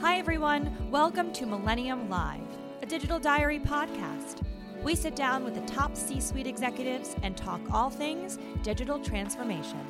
Hi, everyone. Welcome to Millennium Live, a digital diary podcast. We sit down with the top C suite executives and talk all things digital transformation.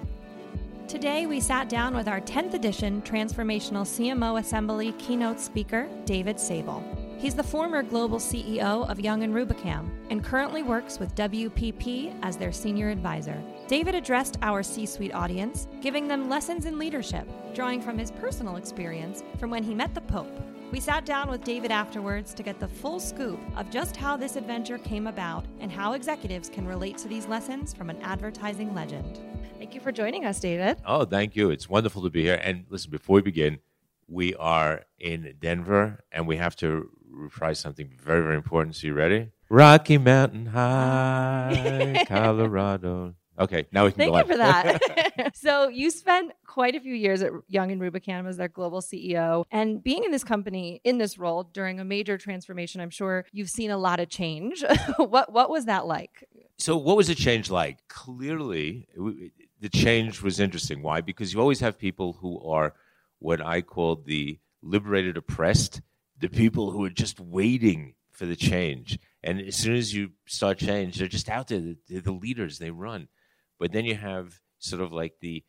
Today, we sat down with our 10th edition Transformational CMO Assembly keynote speaker, David Sable. He's the former global CEO of Young and Rubicam and currently works with WPP as their senior advisor. David addressed our C suite audience, giving them lessons in leadership, drawing from his personal experience from when he met the Pope. We sat down with David afterwards to get the full scoop of just how this adventure came about and how executives can relate to these lessons from an advertising legend. Thank you for joining us, David. Oh, thank you. It's wonderful to be here. And listen, before we begin, we are in Denver and we have to reprise something very, very important. So you ready? Rocky Mountain High, Colorado. Okay, now we can Thank go you on. for that. so you spent quite a few years at Young and Rubicam as their global CEO, and being in this company in this role during a major transformation, I'm sure you've seen a lot of change. what what was that like? So, what was the change like? Clearly, w- the change was interesting. Why? Because you always have people who are what I call the liberated oppressed, the people who are just waiting for the change. And as soon as you start change, they're just out there. They're the leaders, they run. But then you have sort of like the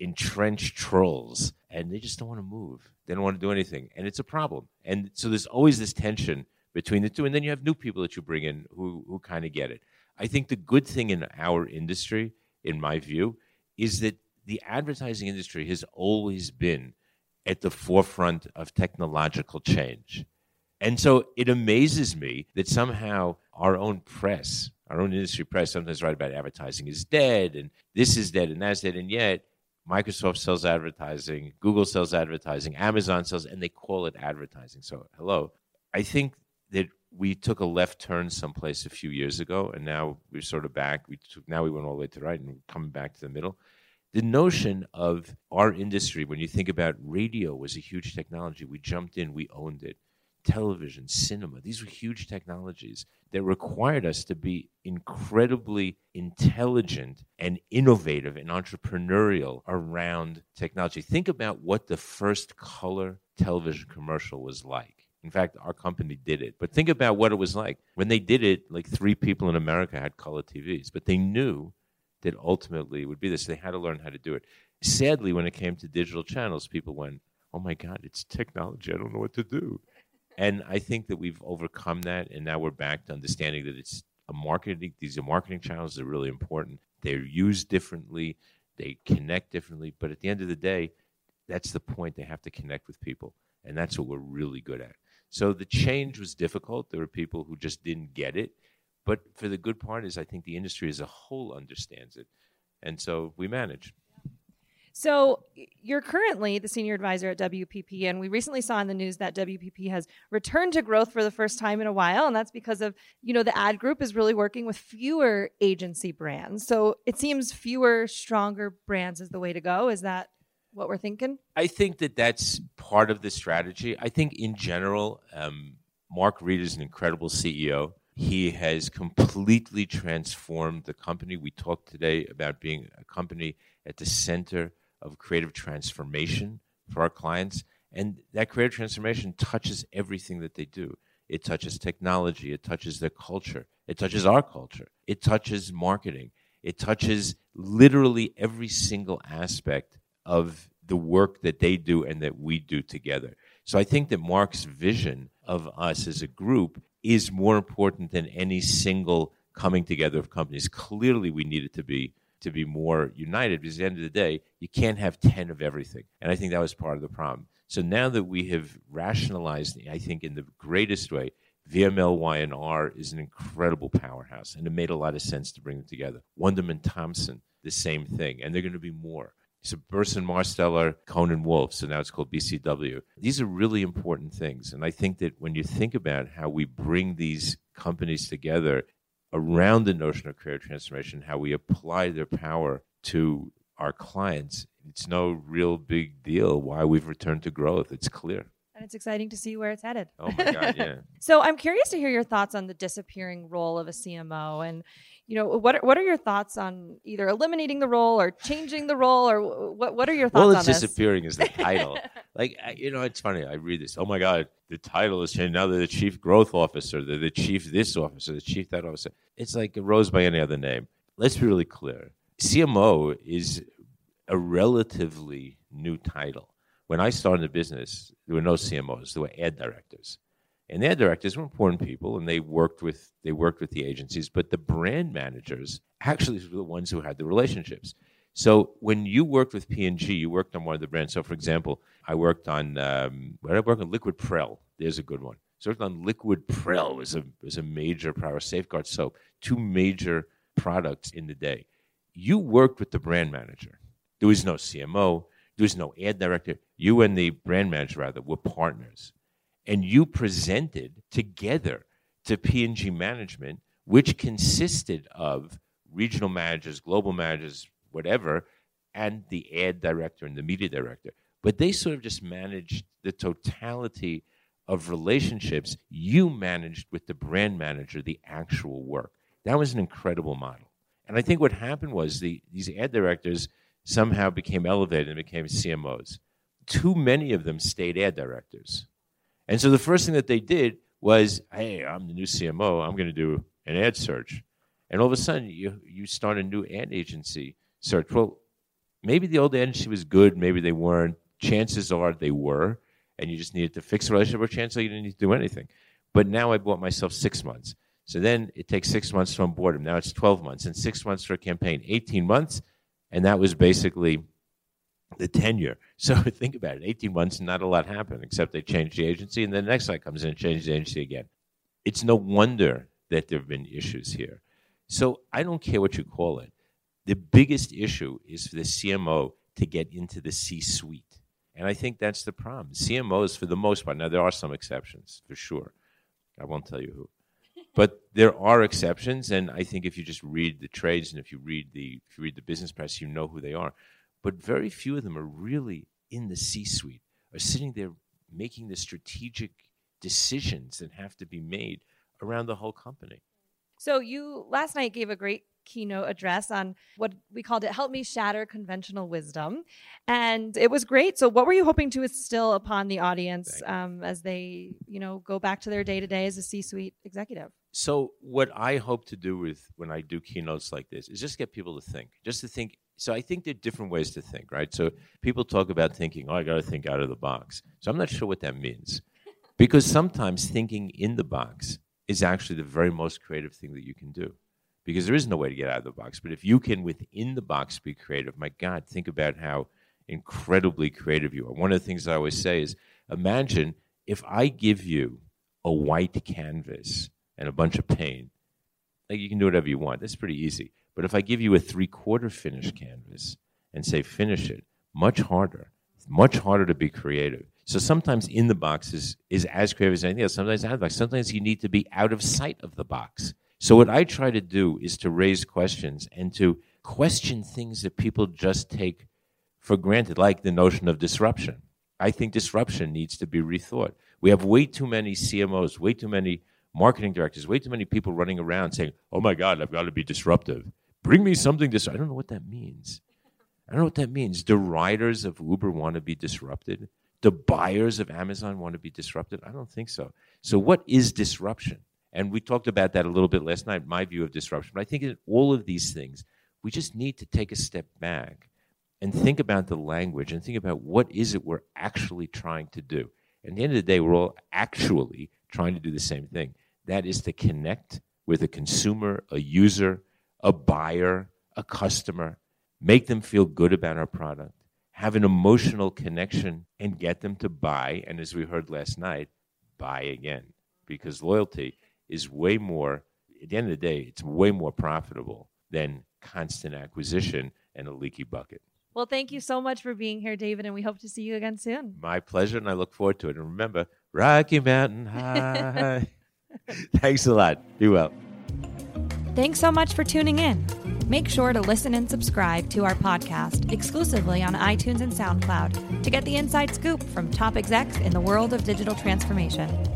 entrenched trolls, and they just don't want to move. They don't want to do anything. And it's a problem. And so there's always this tension between the two. And then you have new people that you bring in who, who kind of get it. I think the good thing in our industry, in my view, is that the advertising industry has always been at the forefront of technological change. And so it amazes me that somehow our own press, our own industry press, sometimes write about advertising is dead and this is dead and that's dead. And yet Microsoft sells advertising, Google sells advertising, Amazon sells, and they call it advertising. So, hello. I think that we took a left turn someplace a few years ago, and now we're sort of back. We took, now we went all the way to the right and coming back to the middle. The notion of our industry, when you think about radio, was a huge technology. We jumped in, we owned it. Television, cinema, these were huge technologies that required us to be incredibly intelligent and innovative and entrepreneurial around technology. Think about what the first color television commercial was like. In fact, our company did it. But think about what it was like. When they did it, like three people in America had color TVs, but they knew that ultimately would be this. They had to learn how to do it. Sadly, when it came to digital channels, people went, oh my God, it's technology. I don't know what to do. And I think that we've overcome that, and now we're back to understanding that it's a marketing. These are marketing channels that are really important. They're used differently, they connect differently. But at the end of the day, that's the point. They have to connect with people, and that's what we're really good at. So the change was difficult. There were people who just didn't get it, but for the good part is, I think the industry as a whole understands it, and so we manage. So you're currently the senior advisor at WPP, and we recently saw in the news that WPP has returned to growth for the first time in a while, and that's because of you know the ad group is really working with fewer agency brands. So it seems fewer, stronger brands is the way to go. Is that what we're thinking? I think that that's part of the strategy. I think in general, um, Mark Read is an incredible CEO. He has completely transformed the company. We talked today about being a company at the center of creative transformation for our clients. And that creative transformation touches everything that they do. It touches technology, it touches their culture, it touches our culture, it touches marketing, it touches literally every single aspect of the work that they do and that we do together. So I think that Mark's vision of us as a group is more important than any single coming together of companies. Clearly, we needed to be to be more united because at the end of the day, you can't have 10 of everything. And I think that was part of the problem. So now that we have rationalized, I think in the greatest way, VMLY&R is an incredible powerhouse, and it made a lot of sense to bring them together. Wonderman Thompson, the same thing, and they're going to be more. So Burson Marsteller, Cohn & Wolfe, so now it's called BCW. These are really important things, and I think that when you think about how we bring these companies together around the notion of career transformation, how we apply their power to our clients, it's no real big deal why we've returned to growth. It's clear. And it's exciting to see where it's headed. Oh my God, yeah. so I'm curious to hear your thoughts on the disappearing role of a CMO. And you know, what are, what are your thoughts on either eliminating the role or changing the role, or what what are your thoughts? Well, it's disappearing is the title. like you know, it's funny. I read this. Oh my God, the title is changed. Now they're the chief growth officer. They're the chief this officer, the chief that officer. It's like it rose by any other name. Let's be really clear. CMO is a relatively new title. When I started the business, there were no CMOs. There were ad directors and their directors were important people and they worked with they worked with the agencies but the brand managers actually were the ones who had the relationships. So when you worked with P&G you worked on one of the brands. So for example i worked on um, i worked on? Liquid prell there's a good one. So I worked on liquid prell was a was a major power safeguard soap. Two major products in the day. You worked with the brand manager. There was no cmo there was no ad director. You and the brand manager rather were partners and you presented together to P&G management, which consisted of regional managers, global managers, whatever, and the ad director and the media director. But they sort of just managed the totality of relationships. You managed with the brand manager the actual work. That was an incredible model. And I think what happened was the, these ad directors somehow became elevated and became CMOs. Too many of them stayed ad directors and so the first thing that they did was, hey, I'm the new CMO. I'm going to do an ad search. And all of a sudden, you, you start a new ad agency search. Well, maybe the old agency was good. Maybe they weren't. Chances are they were. And you just needed to fix the relationship, or chances are you didn't need to do anything. But now I bought myself six months. So then it takes six months to onboard them. Now it's 12 months and six months for a campaign, 18 months. And that was basically the tenure. So think about it 18 months, and not a lot happened except they changed the agency, and the next guy comes in and changes the agency again. It's no wonder that there have been issues here. So I don't care what you call it. The biggest issue is for the CMO to get into the C suite. And I think that's the problem. CMOs, for the most part, now there are some exceptions for sure. I won't tell you who. But there are exceptions, and I think if you just read the trades and if you read the if you read the business press, you know who they are but very few of them are really in the C suite, are sitting there making the strategic decisions that have to be made around the whole company. So, you last night gave a great keynote address on what we called it Help Me Shatter Conventional Wisdom. And it was great. So, what were you hoping to instill upon the audience um, as they, you know, go back to their day to day as a C suite executive? So, what I hope to do with when I do keynotes like this is just get people to think, just to think so I think there are different ways to think, right? So people talk about thinking, oh, I got to think out of the box. So I'm not sure what that means. Because sometimes thinking in the box is actually the very most creative thing that you can do. Because there is no way to get out of the box. But if you can, within the box, be creative, my God, think about how incredibly creative you are. One of the things I always say is imagine if I give you a white canvas and a bunch of paint, like you can do whatever you want. That's pretty easy. But if I give you a three quarter finished canvas and say finish it, much harder, much harder to be creative. So sometimes in the box is, is as creative as anything else. Sometimes out of the box. Sometimes you need to be out of sight of the box. So what I try to do is to raise questions and to question things that people just take for granted, like the notion of disruption. I think disruption needs to be rethought. We have way too many CMOs, way too many marketing directors, way too many people running around saying, "Oh my God, I've got to be disruptive." Bring me something to. I don't know what that means. I don't know what that means. Do riders of Uber want to be disrupted? Do buyers of Amazon want to be disrupted? I don't think so. So, what is disruption? And we talked about that a little bit last night, my view of disruption. But I think in all of these things, we just need to take a step back and think about the language and think about what is it we're actually trying to do. At the end of the day, we're all actually trying to do the same thing. That is to connect with a consumer, a user, a buyer, a customer, make them feel good about our product, have an emotional connection, and get them to buy. And as we heard last night, buy again. Because loyalty is way more, at the end of the day, it's way more profitable than constant acquisition and a leaky bucket. Well, thank you so much for being here, David, and we hope to see you again soon. My pleasure, and I look forward to it. And remember, Rocky Mountain High. Thanks a lot. Be well. Thanks so much for tuning in. Make sure to listen and subscribe to our podcast exclusively on iTunes and SoundCloud to get the inside scoop from top execs in the world of digital transformation.